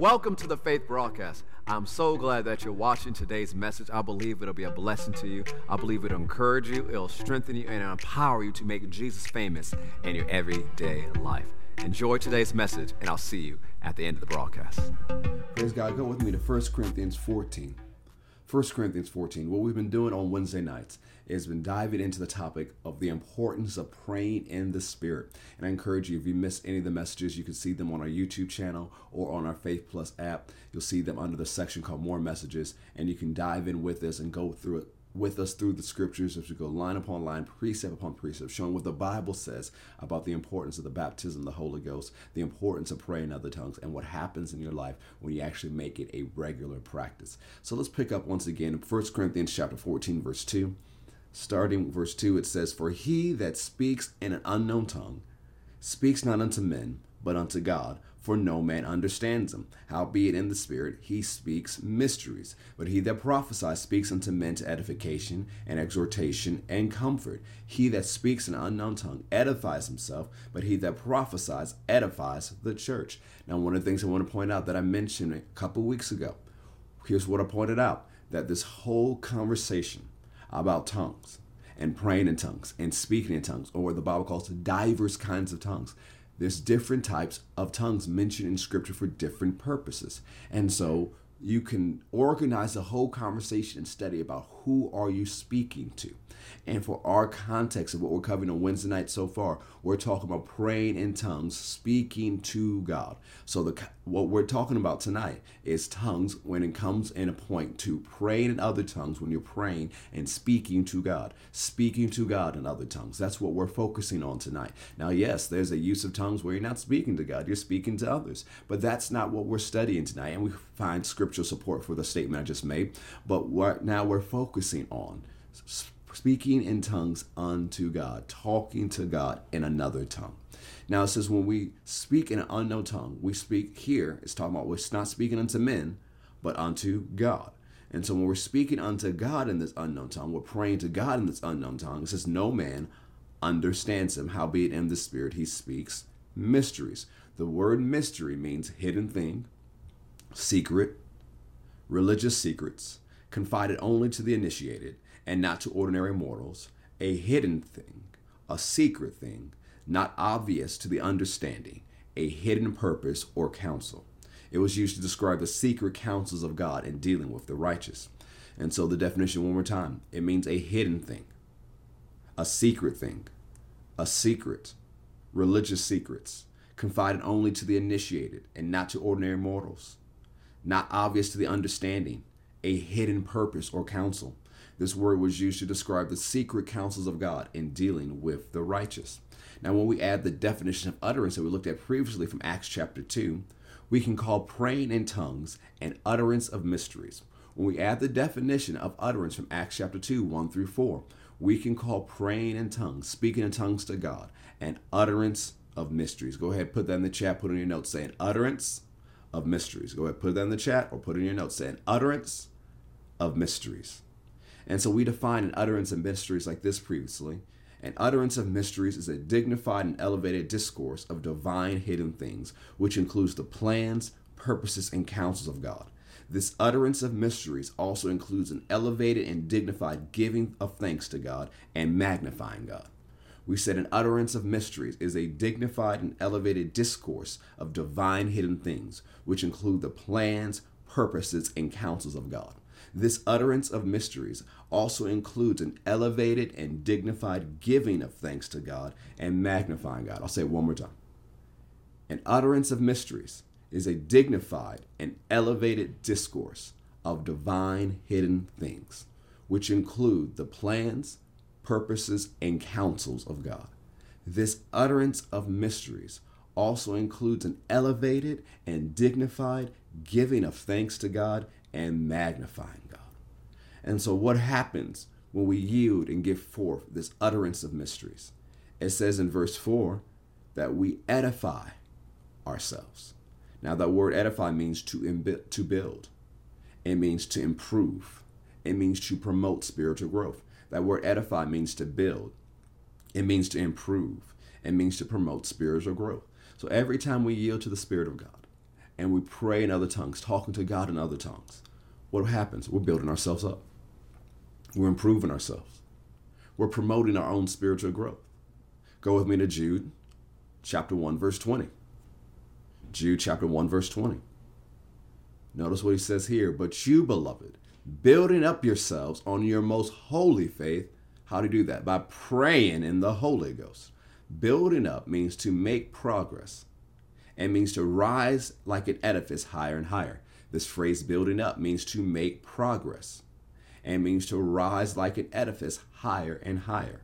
Welcome to the Faith Broadcast. I'm so glad that you're watching today's message. I believe it'll be a blessing to you. I believe it'll encourage you, it'll strengthen you, and empower you to make Jesus famous in your everyday life. Enjoy today's message, and I'll see you at the end of the broadcast. Praise God. Go with me to 1 Corinthians 14. 1 Corinthians 14. What we've been doing on Wednesday nights has been diving into the topic of the importance of praying in the Spirit. And I encourage you, if you missed any of the messages, you can see them on our YouTube channel or on our Faith Plus app. You'll see them under the section called More Messages, and you can dive in with us and go through it with us through the scriptures as we go line upon line, precept upon precept, showing what the Bible says about the importance of the baptism of the Holy Ghost, the importance of praying in other tongues, and what happens in your life when you actually make it a regular practice. So let's pick up once again 1 Corinthians chapter 14, verse 2. Starting verse 2, it says, For he that speaks in an unknown tongue speaks not unto men, but unto God for no man understands him. Howbeit in the Spirit he speaks mysteries. But he that prophesies speaks unto men to edification and exhortation and comfort. He that speaks an unknown tongue edifies himself, but he that prophesies edifies the church. Now, one of the things I want to point out that I mentioned a couple weeks ago, here's what I pointed out that this whole conversation about tongues and praying in tongues and speaking in tongues, or what the Bible calls diverse kinds of tongues, there's different types of tongues mentioned in scripture for different purposes. And so you can organize a whole conversation and study about who are you speaking to. And for our context of what we're covering on Wednesday night so far, we're talking about praying in tongues, speaking to God. So the what we're talking about tonight is tongues when it comes in a point to praying in other tongues when you're praying and speaking to God, speaking to God in other tongues. That's what we're focusing on tonight. Now, yes, there's a use of tongues where you're not speaking to God, you're speaking to others. But that's not what we're studying tonight. And we find scriptural support for the statement I just made. But what now we're focusing on speaking in tongues unto God, talking to God in another tongue. Now it says when we speak in an unknown tongue, we speak here, it's talking about we're not speaking unto men, but unto God. And so when we're speaking unto God in this unknown tongue, we're praying to God in this unknown tongue. It says, No man understands him, howbeit in the spirit he speaks mysteries. The word mystery means hidden thing, secret, religious secrets, confided only to the initiated and not to ordinary mortals, a hidden thing, a secret thing, not obvious to the understanding, a hidden purpose or counsel. It was used to describe the secret counsels of God in dealing with the righteous. And so the definition, one more time, it means a hidden thing, a secret thing, a secret, religious secrets, confided only to the initiated and not to ordinary mortals, not obvious to the understanding, a hidden purpose or counsel. This word was used to describe the secret counsels of God in dealing with the righteous. Now, when we add the definition of utterance that we looked at previously from Acts chapter 2, we can call praying in tongues an utterance of mysteries. When we add the definition of utterance from Acts chapter 2, 1 through 4, we can call praying in tongues, speaking in tongues to God, an utterance of mysteries. Go ahead, put that in the chat, put in your notes saying utterance of mysteries. Go ahead, put that in the chat or put in your notes saying utterance of mysteries. And so we define an utterance of mysteries like this previously. An utterance of mysteries is a dignified and elevated discourse of divine hidden things, which includes the plans, purposes, and counsels of God. This utterance of mysteries also includes an elevated and dignified giving of thanks to God and magnifying God. We said an utterance of mysteries is a dignified and elevated discourse of divine hidden things, which include the plans, purposes, and counsels of God. This utterance of mysteries also includes an elevated and dignified giving of thanks to God and magnifying God. I'll say it one more time. An utterance of mysteries is a dignified and elevated discourse of divine hidden things, which include the plans, purposes, and counsels of God. This utterance of mysteries also includes an elevated and dignified giving of thanks to God and magnifying. And so, what happens when we yield and give forth this utterance of mysteries? It says in verse 4 that we edify ourselves. Now, that word edify means to, imbi- to build, it means to improve, it means to promote spiritual growth. That word edify means to build, it means to improve, it means to promote spiritual growth. So, every time we yield to the Spirit of God, and we pray in other tongues, talking to God in other tongues, what happens? We're building ourselves up. We're improving ourselves. We're promoting our own spiritual growth. Go with me to Jude chapter 1, verse 20. Jude chapter 1, verse 20. Notice what he says here. But you, beloved, building up yourselves on your most holy faith. How to do that? By praying in the Holy Ghost. Building up means to make progress and means to rise like an edifice higher and higher. This phrase building up means to make progress and means to rise like an edifice higher and higher.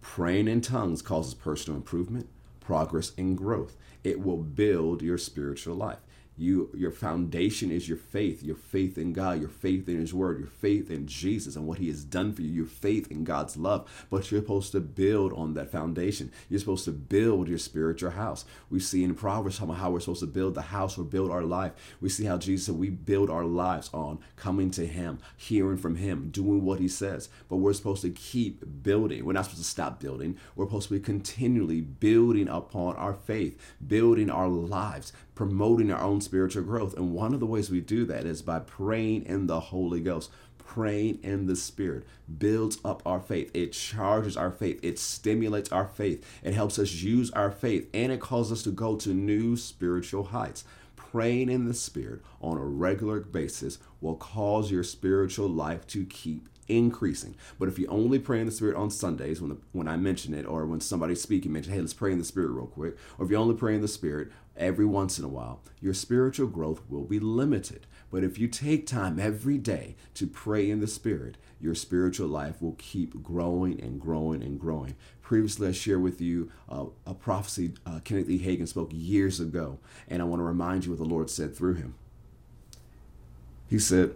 Praying in tongues causes personal improvement, progress, and growth. It will build your spiritual life you your foundation is your faith your faith in god your faith in his word your faith in jesus and what he has done for you your faith in god's love. But you're supposed to build on that foundation. You're supposed to build your spiritual house. We see in proverbs how we're supposed to build the house or build our life. We see how jesus said we build our lives on coming to him hearing from him doing what he says. But we're supposed to keep building. We're not supposed to stop building. We're supposed to be continually building upon our faith building our lives promoting our own spiritual growth. And one of the ways we do that is by praying in the Holy Ghost. Praying in the Spirit builds up our faith. It charges our faith. It stimulates our faith. It helps us use our faith and it causes us to go to new spiritual heights praying in the Spirit on a regular basis will cause your spiritual life to keep increasing. But if you only pray in the Spirit on Sundays, when the, when I mention it, or when somebody's speaking, mention, hey, let's pray in the Spirit real quick, or if you only pray in the Spirit every once in a while, your spiritual growth will be limited. But if you take time every day to pray in the Spirit, your spiritual life will keep growing and growing and growing. Previously, I shared with you uh, a prophecy uh, Kenneth E. Hagin spoke years ago, and I want to remind you what the Lord said through him. He said,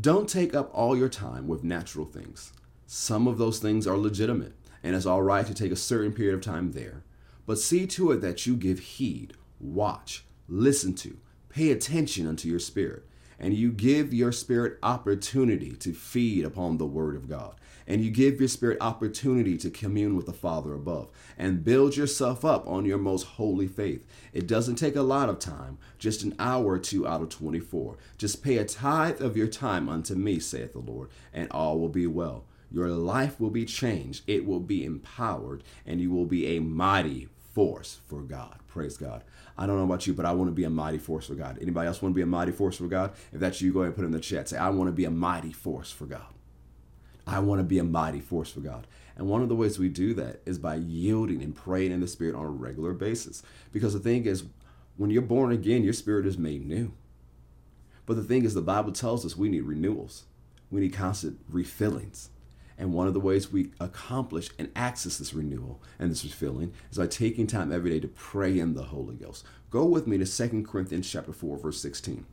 don't take up all your time with natural things. Some of those things are legitimate, and it's all right to take a certain period of time there. But see to it that you give heed, watch, listen to, pay attention unto your spirit, and you give your spirit opportunity to feed upon the Word of God and you give your spirit opportunity to commune with the Father above and build yourself up on your most holy faith. It doesn't take a lot of time, just an hour or two out of 24. Just pay a tithe of your time unto me, saith the Lord, and all will be well. Your life will be changed, it will be empowered, and you will be a mighty force for God. Praise God. I don't know about you, but I want to be a mighty force for God. Anybody else want to be a mighty force for God? If that's you, go ahead and put in the chat. Say, I want to be a mighty force for God. I want to be a mighty force for God. And one of the ways we do that is by yielding and praying in the Spirit on a regular basis. Because the thing is, when you're born again, your spirit is made new. But the thing is, the Bible tells us we need renewals, we need constant refillings. And one of the ways we accomplish and access this renewal and this refilling is by taking time every day to pray in the Holy Ghost. Go with me to 2 Corinthians chapter 4, verse 16.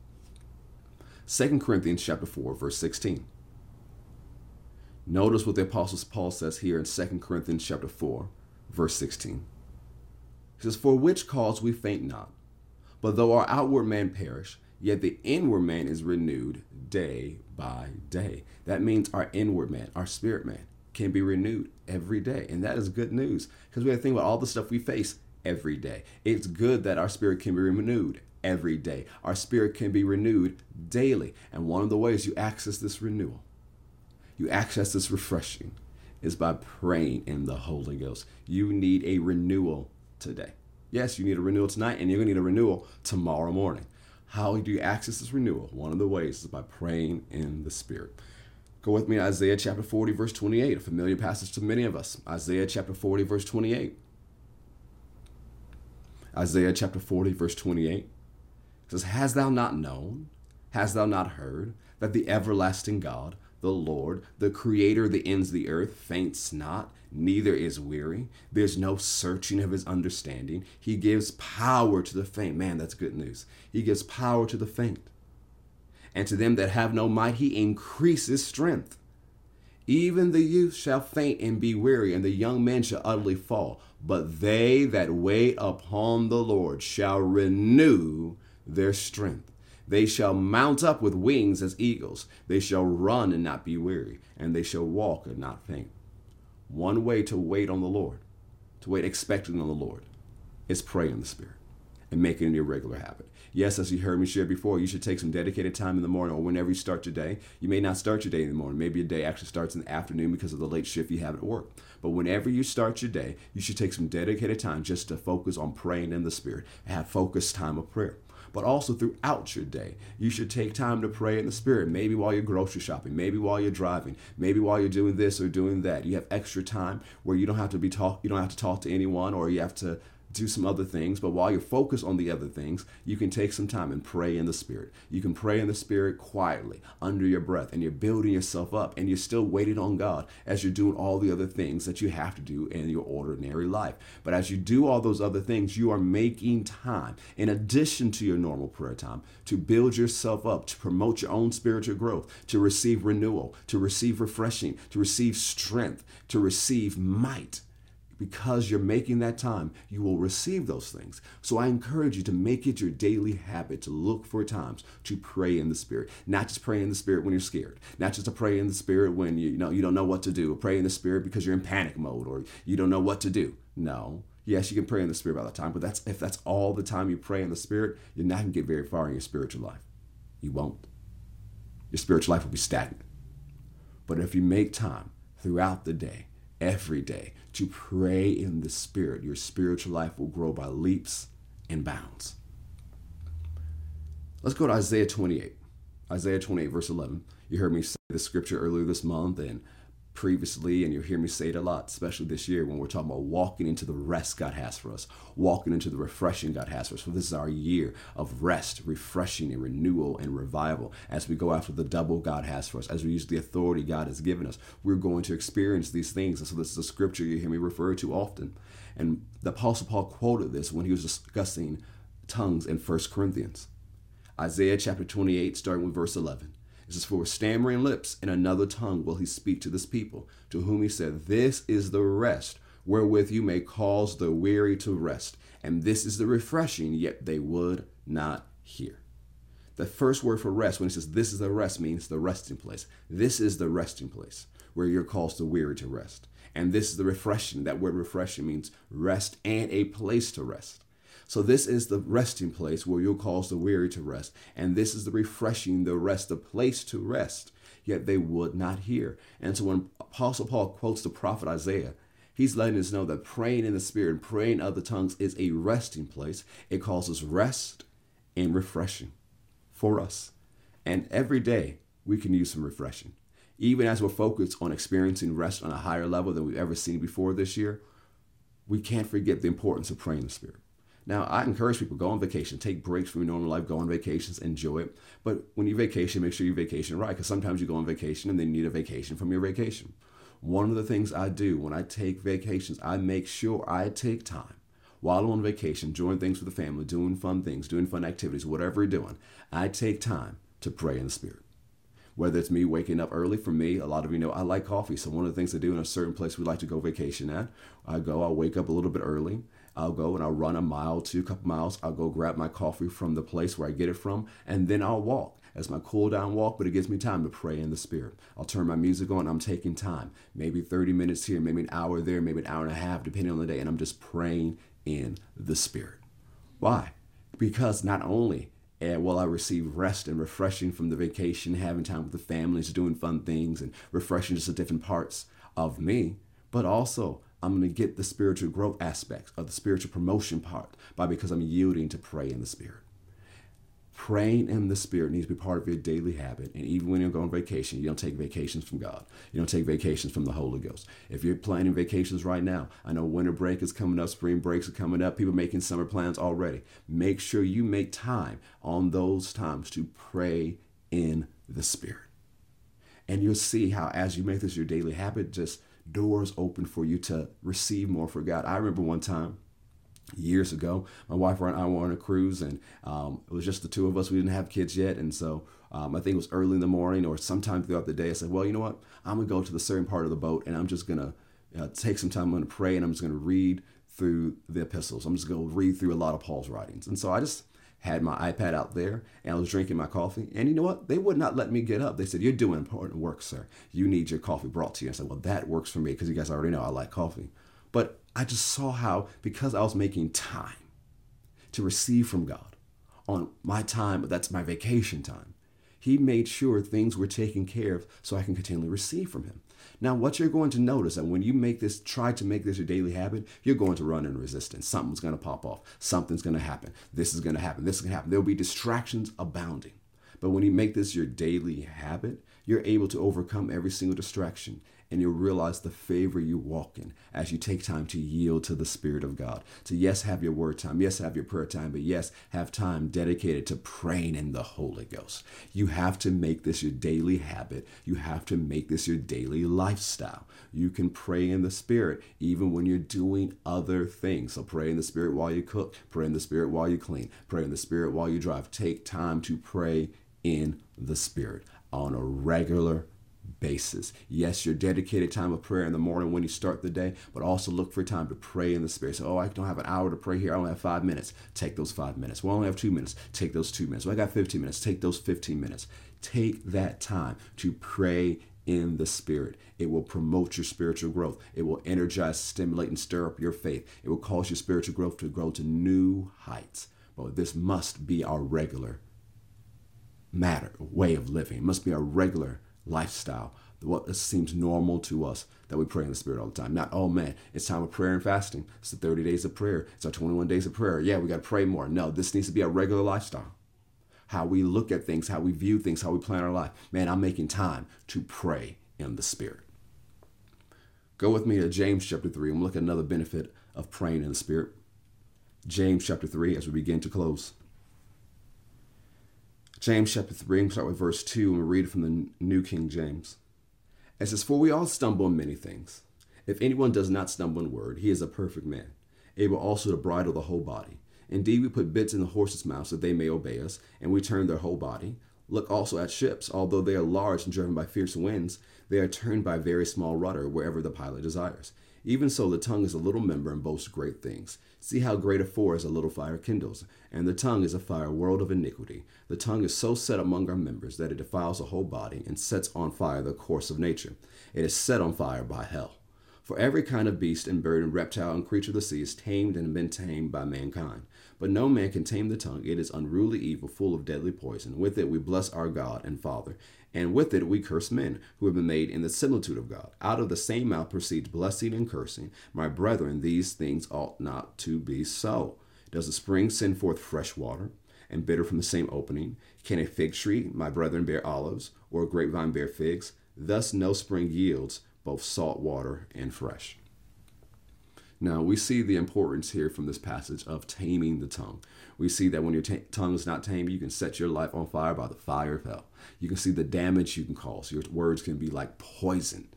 2 Corinthians chapter 4, verse 16. Notice what the Apostle Paul says here in 2 Corinthians chapter 4, verse 16. He says, For which cause we faint not, but though our outward man perish, yet the inward man is renewed day by day. That means our inward man, our spirit man, can be renewed every day. And that is good news because we have to think about all the stuff we face every day. It's good that our spirit can be renewed every day. Our spirit can be renewed daily. And one of the ways you access this renewal you access this refreshing is by praying in the Holy Ghost. You need a renewal today. Yes, you need a renewal tonight, and you're going to need a renewal tomorrow morning. How do you access this renewal? One of the ways is by praying in the Spirit. Go with me to Isaiah chapter 40, verse 28, a familiar passage to many of us. Isaiah chapter 40, verse 28. Isaiah chapter 40, verse 28 says, Has thou not known? Hast thou not heard that the everlasting God, the Lord, the creator that ends the earth, faints not, neither is weary. There's no searching of his understanding. He gives power to the faint. Man, that's good news. He gives power to the faint. And to them that have no might, he increases strength. Even the youth shall faint and be weary, and the young men shall utterly fall. But they that wait upon the Lord shall renew their strength. They shall mount up with wings as eagles. They shall run and not be weary, and they shall walk and not faint. One way to wait on the Lord, to wait expecting on the Lord, is pray in the Spirit. and make it an irregular habit. Yes, as you heard me share before, you should take some dedicated time in the morning or whenever you start your day. You may not start your day in the morning. Maybe your day actually starts in the afternoon because of the late shift you have at work. But whenever you start your day, you should take some dedicated time just to focus on praying in the Spirit and have focused time of prayer but also throughout your day. You should take time to pray in the Spirit, maybe while you're grocery shopping, maybe while you're driving, maybe while you're doing this or doing that. You have extra time where you don't have to be talk you don't have to talk to anyone or you have to do some other things, but while you're focused on the other things, you can take some time and pray in the Spirit. You can pray in the Spirit quietly, under your breath, and you're building yourself up, and you're still waiting on God as you're doing all the other things that you have to do in your ordinary life. But as you do all those other things, you are making time, in addition to your normal prayer time, to build yourself up, to promote your own spiritual growth, to receive renewal, to receive refreshing, to receive strength, to receive might because you're making that time, you will receive those things. So I encourage you to make it your daily habit to look for times to pray in the Spirit. Not just pray in the Spirit when you're scared, not just to pray in the Spirit when you, you know you don't know what to do, pray in the Spirit because you're in panic mode or you don't know what to do. No. Yes, you can pray in the Spirit by the time, but that's if that's all the time you pray in the Spirit, you're not gonna get very far in your spiritual life. You won't. Your spiritual life will be stagnant. But if you make time throughout the day every day to pray in the Spirit, your spiritual life will grow by leaps and bounds. Let's go to Isaiah 28. Isaiah 28, verse 11. You heard me say the scripture earlier this month, and previously, and you'll hear me say it a lot, especially this year when we're talking about walking into the rest God has for us, walking into the refreshing God has for us. For this is our year of rest, refreshing, and renewal and revival as we go after the double God has for us, as we use the authority God has given us. We're going to experience these things. And so, this is a scripture you hear me refer to often. And the Apostle Paul quoted this when he was discussing tongues in 1 Corinthians. Isaiah chapter 28, starting with verse 11. This is for stammering lips in another tongue will he speak to this people, to whom he said, This is the rest wherewith you may cause the weary to rest, and this is the refreshing, yet they would not hear. The first word for rest, when he says this is the rest, means the resting place. This is the resting place where you're caused the weary to rest. And this is the refreshing. That word refreshing means rest and a place to rest. So this is the resting place where you'll cause the weary to rest. And this is the refreshing, the rest, the place to rest. Yet they would not hear. And so when Apostle Paul quotes the prophet Isaiah, he's letting us know that praying in the Spirit and praying in other tongues is a resting place. It causes rest and refreshing for us. And every day we can use some refreshing. Even as we're focused on experiencing rest on a higher level than we've ever seen before this year, we can't forget the importance of praying in the Spirit. Now, I encourage people go on vacation, take breaks from your normal life, go on vacations, enjoy it. But when you vacation, make sure you vacation right, because sometimes you go on vacation and then you need a vacation from your vacation. One of the things I do when I take vacations, I make sure I take time while I'm on vacation, doing things with the family, doing fun things, doing fun activities, whatever you're doing. I take time to pray in the Spirit. Whether it's me waking up early, for me, a lot of you know I like coffee. So one of the things I do in a certain place we like to go vacation at, I go, I'll wake up a little bit early. I'll go and I'll run a mile, two couple miles. I'll go grab my coffee from the place where I get it from, and then I'll walk as my cool down walk, but it gives me time to pray in the spirit. I'll turn my music on. I'm taking time, maybe 30 minutes here, maybe an hour there, maybe an hour and a half, depending on the day, and I'm just praying in the spirit. Why? Because not only and will I receive rest and refreshing from the vacation, having time with the families, doing fun things, and refreshing just the different parts of me, but also I'm going to get the spiritual growth aspects of the spiritual promotion part by because I'm yielding to pray in the spirit. Praying in the spirit needs to be part of your daily habit. And even when you're going on vacation, you don't take vacations from God. You don't take vacations from the Holy Ghost. If you're planning vacations right now, I know winter break is coming up, spring breaks are coming up, people making summer plans already. Make sure you make time on those times to pray in the spirit. And you'll see how as you make this your daily habit, just doors open for you to receive more for God. I remember one time years ago, my wife and I were on a cruise, and um, it was just the two of us. We didn't have kids yet, and so um, I think it was early in the morning or sometime throughout the day. I said, "Well, you know what? I'm gonna go to the certain part of the boat, and I'm just gonna uh, take some time. I'm gonna pray, and I'm just gonna read through the epistles. I'm just gonna read through a lot of Paul's writings." And so I just had my iPad out there and I was drinking my coffee. And you know what? They would not let me get up. They said, You're doing important work, sir. You need your coffee brought to you. I said, Well, that works for me because you guys already know I like coffee. But I just saw how, because I was making time to receive from God on my time, that's my vacation time. He made sure things were taken care of so I can continually receive from Him. Now, what you're going to notice, and when you make this, try to make this your daily habit, you're going to run in resistance. Something's going to pop off. Something's going to happen. This is going to happen. This is going to happen. There'll be distractions abounding. But when you make this your daily habit, you're able to overcome every single distraction and you'll realize the favor you walk in as you take time to yield to the Spirit of God. To yes, have your word time, yes, have your prayer time, but yes, have time dedicated to praying in the Holy Ghost. You have to make this your daily habit. You have to make this your daily lifestyle. You can pray in the Spirit even when you're doing other things. So pray in the Spirit while you cook, pray in the Spirit while you clean, pray in the Spirit while you drive. Take time to pray in the Spirit on a regular basis. Yes, your dedicated time of prayer in the morning when you start the day, but also look for time to pray in the Spirit. So, oh, I don't have an hour to pray here. I only have five minutes. Take those five minutes. Well, I only have two minutes. Take those two minutes. Well, I got 15 minutes. Take those 15 minutes. Take that time to pray in the Spirit. It will promote your spiritual growth. It will energize, stimulate, and stir up your faith. It will cause your spiritual growth to grow to new heights. But this must be our regular matter, way of living. It must be our regular lifestyle, what seems normal to us that we pray in the Spirit all the time. Not, oh man, it's time of prayer and fasting. It's the 30 days of prayer. It's our 21 days of prayer. Yeah, we got to pray more. No, this needs to be a regular lifestyle. How we look at things, how we view things, how we plan our life. Man, I'm making time to pray in the Spirit. Go with me to James chapter 3 and look at another benefit of praying in the Spirit. James chapter 3 as we begin to close. James chapter 3, and start with verse 2, and we read from the New King James. It says, For we all stumble in many things. If anyone does not stumble in word, he is a perfect man, able also to bridle the whole body. Indeed, we put bits in the horses' mouths that they may obey us, and we turn their whole body. Look also at ships. Although they are large and driven by fierce winds, they are turned by a very small rudder wherever the pilot desires. Even so, the tongue is a little member and boasts great things. See how great a forest a little fire kindles. And the tongue is a fire, world of iniquity. The tongue is so set among our members that it defiles the whole body and sets on fire the course of nature. It is set on fire by hell. For every kind of beast and bird and reptile and creature of the sea is tamed and been tamed by mankind. But no man can tame the tongue. It is unruly evil, full of deadly poison. With it we bless our God and Father and with it we curse men who have been made in the similitude of God. Out of the same mouth proceeds blessing and cursing. My brethren, these things ought not to be so. Does a spring send forth fresh water, and bitter from the same opening? Can a fig tree, my brethren, bear olives, or a grapevine bear figs? Thus no spring yields both salt water and fresh. Now, we see the importance here from this passage of taming the tongue. We see that when your t- tongue is not tamed, you can set your life on fire by the fire of hell. You can see the damage you can cause. Your words can be like poison.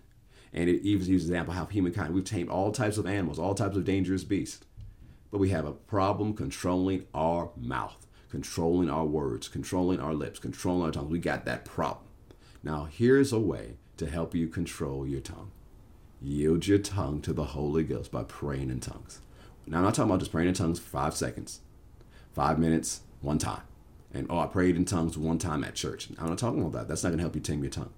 And it even uses an example how humankind, we've tamed all types of animals, all types of dangerous beasts. But we have a problem controlling our mouth, controlling our words, controlling our lips, controlling our tongue. We got that problem. Now, here's a way to help you control your tongue. Yield your tongue to the Holy Ghost by praying in tongues. Now, I'm not talking about just praying in tongues for five seconds, five minutes, one time. And oh, I prayed in tongues one time at church. I'm not talking about that. That's not going to help you tame your tongue.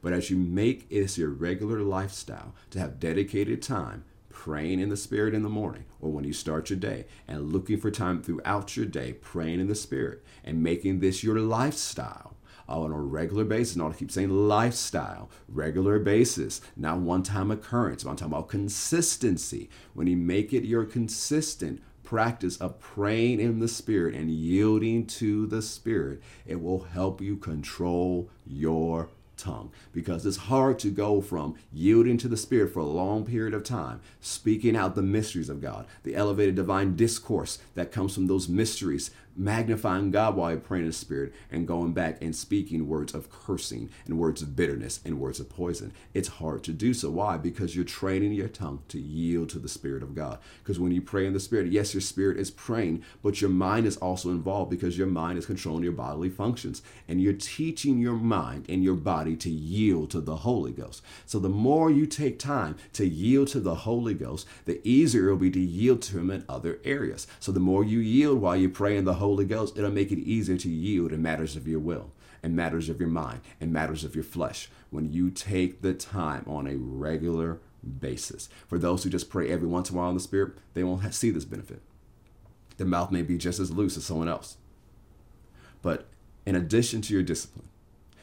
But as you make it your regular lifestyle to have dedicated time praying in the Spirit in the morning or when you start your day and looking for time throughout your day praying in the Spirit and making this your lifestyle, Oh, on a regular basis. And I keep saying lifestyle, regular basis, not one time occurrence. I'm talking about consistency. When you make it your consistent practice of praying in the Spirit and yielding to the Spirit, it will help you control your tongue because it's hard to go from yielding to the Spirit for a long period of time, speaking out the mysteries of God, the elevated divine discourse that comes from those mysteries, magnifying God while you're praying in the Spirit, and going back and speaking words of cursing and words of bitterness and words of poison. It's hard to do so. Why? Because you're training your tongue to yield to the Spirit of God. Because when you pray in the Spirit, yes, your spirit is praying, but your mind is also involved because your mind is controlling your bodily functions. And you're teaching your mind and your body to yield to the Holy Ghost. So the more you take time to yield to the Holy Ghost, the easier it'll be to yield to Him in other areas. So the more you yield while you pray in the Holy Ghost, it'll make it easier to yield in matters of your will, in matters of your mind, in matters of your flesh. When you take the time on a regular basis. For those who just pray every once in a while in the Spirit, they won't see this benefit. The mouth may be just as loose as someone else. But in addition to your discipline,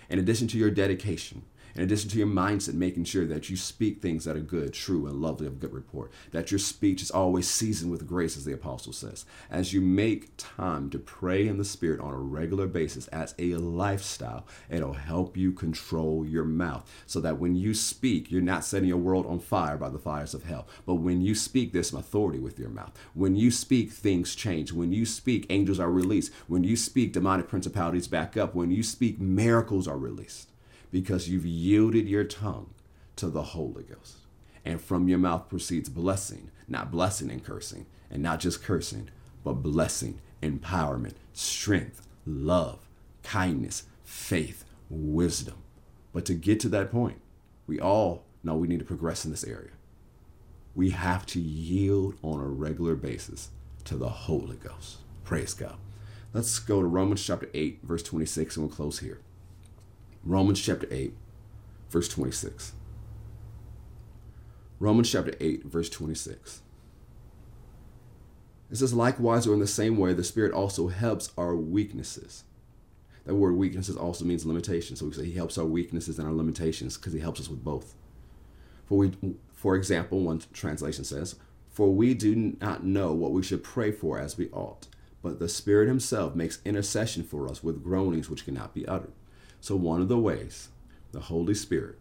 in addition to your dedication, in addition to your mindset, making sure that you speak things that are good, true, and lovely of good report, that your speech is always seasoned with grace, as the apostle says. As you make time to pray in the Spirit on a regular basis as a lifestyle, it'll help you control your mouth so that when you speak, you're not setting your world on fire by the fires of hell. But when you speak, there's some authority with your mouth. When you speak, things change. When you speak, angels are released. When you speak, demonic principalities back up. When you speak, miracles are released because you've yielded your tongue to the Holy Ghost. And from your mouth proceeds blessing, not blessing and cursing, and not just cursing, but blessing, empowerment, strength, love, kindness, faith, wisdom. But to get to that point, we all know we need to progress in this area. We have to yield on a regular basis to the Holy Ghost. Praise God. Let's go to Romans chapter 8, verse 26, and we'll close here. Romans chapter 8, verse 26. Romans chapter 8, verse 26. It says, likewise, or in the same way, the Spirit also helps our weaknesses. That word weaknesses also means limitations. So we say he helps our weaknesses and our limitations because he helps us with both. For we, for example, one translation says, For we do not know what we should pray for as we ought, but the Spirit himself makes intercession for us with groanings which cannot be uttered. So, one of the ways the Holy Spirit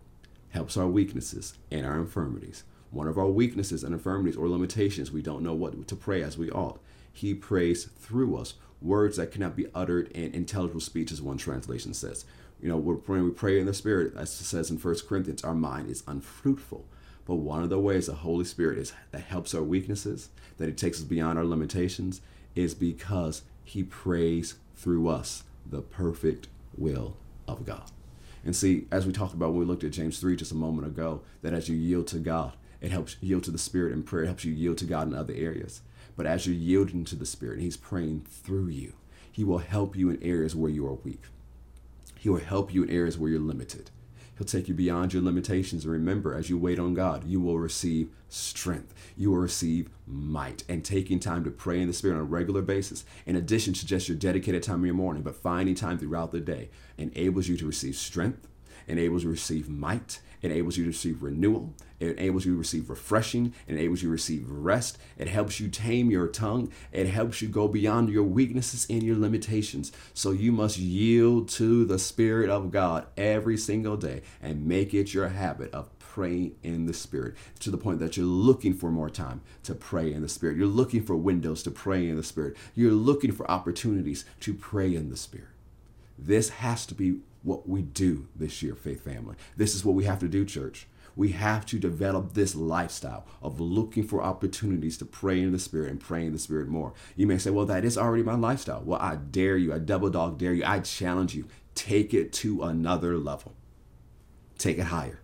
helps our weaknesses and our infirmities, one of our weaknesses and infirmities or limitations, we don't know what to pray as we ought. He prays through us words that cannot be uttered in intelligible speech, as one translation says. You know, we're we pray in the Spirit, as it says in First Corinthians, our mind is unfruitful. But one of the ways the Holy Spirit is that helps our weaknesses, that He takes us beyond our limitations, is because He prays through us the perfect will of God. And see, as we talked about when we looked at James 3 just a moment ago, that as you yield to God, it helps yield to the Spirit in prayer, helps you yield to God in other areas. But as you're yielding to the Spirit, He's praying through you. He will help you in areas where you are weak. He will help you in areas where you're limited. He'll take you beyond your limitations. And remember, as you wait on God, you will receive strength. You will receive might. And taking time to pray in the Spirit on a regular basis, in addition to just your dedicated time in your morning, but finding time throughout the day, enables you to receive strength, enables you to receive might, enables you to receive renewal, it enables you to receive refreshing, it enables you to receive rest, it helps you tame your tongue, it helps you go beyond your weaknesses and your limitations. So you must yield to the Spirit of God every single day and make it your habit of praying in the Spirit to the point that you're looking for more time to pray in the Spirit. You're looking for windows to pray in the Spirit. You're looking for opportunities to pray in the Spirit. This has to be what we do this year, Faith Family. This is what we have to do, church. We have to develop this lifestyle of looking for opportunities to pray in the Spirit and pray in the Spirit more. You may say, well, that is already my lifestyle. Well, I dare you, I double dog dare you, I challenge you. Take it to another level. Take it higher.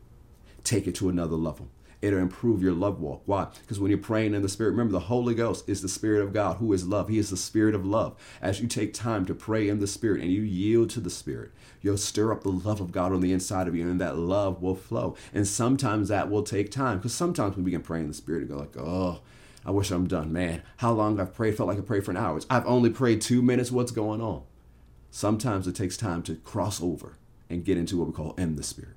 Take it to another level it'll improve your love walk. Why? Because when you're praying in the Spirit, remember the Holy Ghost is the Spirit of God who is love. He is the Spirit of love. As you take time to pray in the Spirit and you yield to the Spirit, you'll stir up the love of God on the inside of you, and that love will flow. And sometimes that will take time because sometimes we begin praying in the Spirit and go like, oh, I wish I'm done, man. How long I've prayed felt like I prayed for an hour. I've only prayed two minutes. What's going on? Sometimes it takes time to cross over and get into what we call in the Spirit.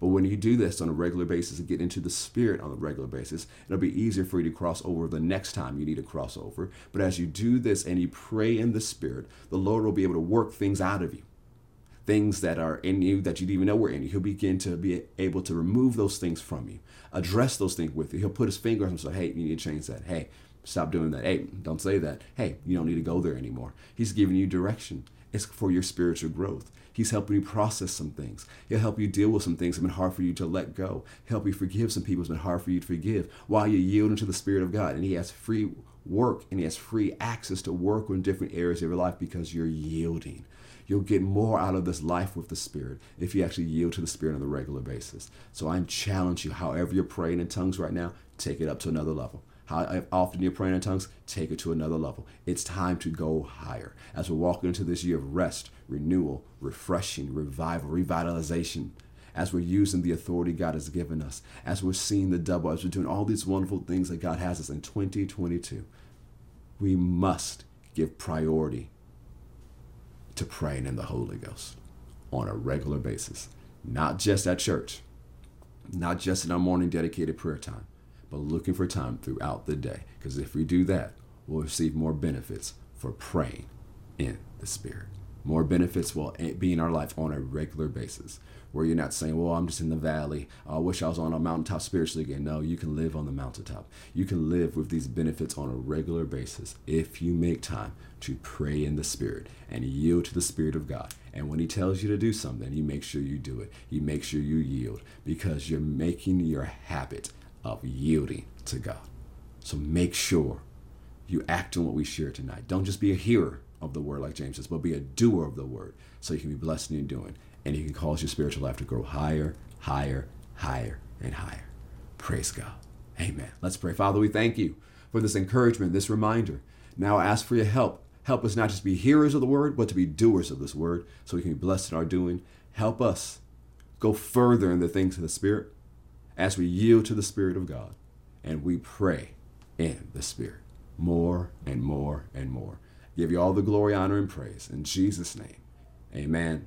But when you do this on a regular basis and get into the spirit on a regular basis, it'll be easier for you to cross over the next time you need to cross over. But as you do this and you pray in the spirit, the Lord will be able to work things out of you. Things that are in you that you didn't even know were in you. He'll begin to be able to remove those things from you, address those things with you. He'll put his finger on and say, hey, you need to change that. Hey, stop doing that. Hey, don't say that. Hey, you don't need to go there anymore. He's giving you direction. It's for your spiritual growth. He's helping you process some things. He'll help you deal with some things that have been hard for you to let go. Help you forgive some people it's been hard for you to forgive while you're yielding to the Spirit of God. And He has free work and He has free access to work in different areas of your life because you're yielding. You'll get more out of this life with the Spirit if you actually yield to the Spirit on a regular basis. So I challenge you, however you're praying in tongues right now, take it up to another level how often you're praying in tongues, take it to another level. It's time to go higher. As we're walking into this year of rest, renewal, refreshing, revival, revitalization, as we're using the authority God has given us, as we're seeing the double, as we're doing all these wonderful things that God has us in 2022, we must give priority to praying in the Holy Ghost on a regular basis, not just at church, not just in our morning dedicated prayer time, but looking for time throughout the day. Because if we do that, we'll receive more benefits for praying in the Spirit. More benefits will be in our life on a regular basis where you're not saying, well, I'm just in the valley. I wish I was on a mountaintop spiritually again. No, you can live on the mountaintop. You can live with these benefits on a regular basis if you make time to pray in the Spirit and yield to the Spirit of God. And when He tells you to do something, you make sure you do it. You make sure you yield because you're making your habit of yielding to God. So make sure you act on what we share tonight. Don't just be a hearer of the word, like James says, but be a doer of the word so you can be blessed in your doing and you can cause your spiritual life to grow higher, higher, higher, and higher. Praise God. Amen. Let's pray. Father, we thank you for this encouragement, this reminder. Now I ask for your help. Help us not just be hearers of the word, but to be doers of this word so we can be blessed in our doing. Help us go further in the things of the Spirit as we yield to the Spirit of God and we pray in the Spirit more and more and more. Give you all the glory, honor, and praise. In Jesus' name, amen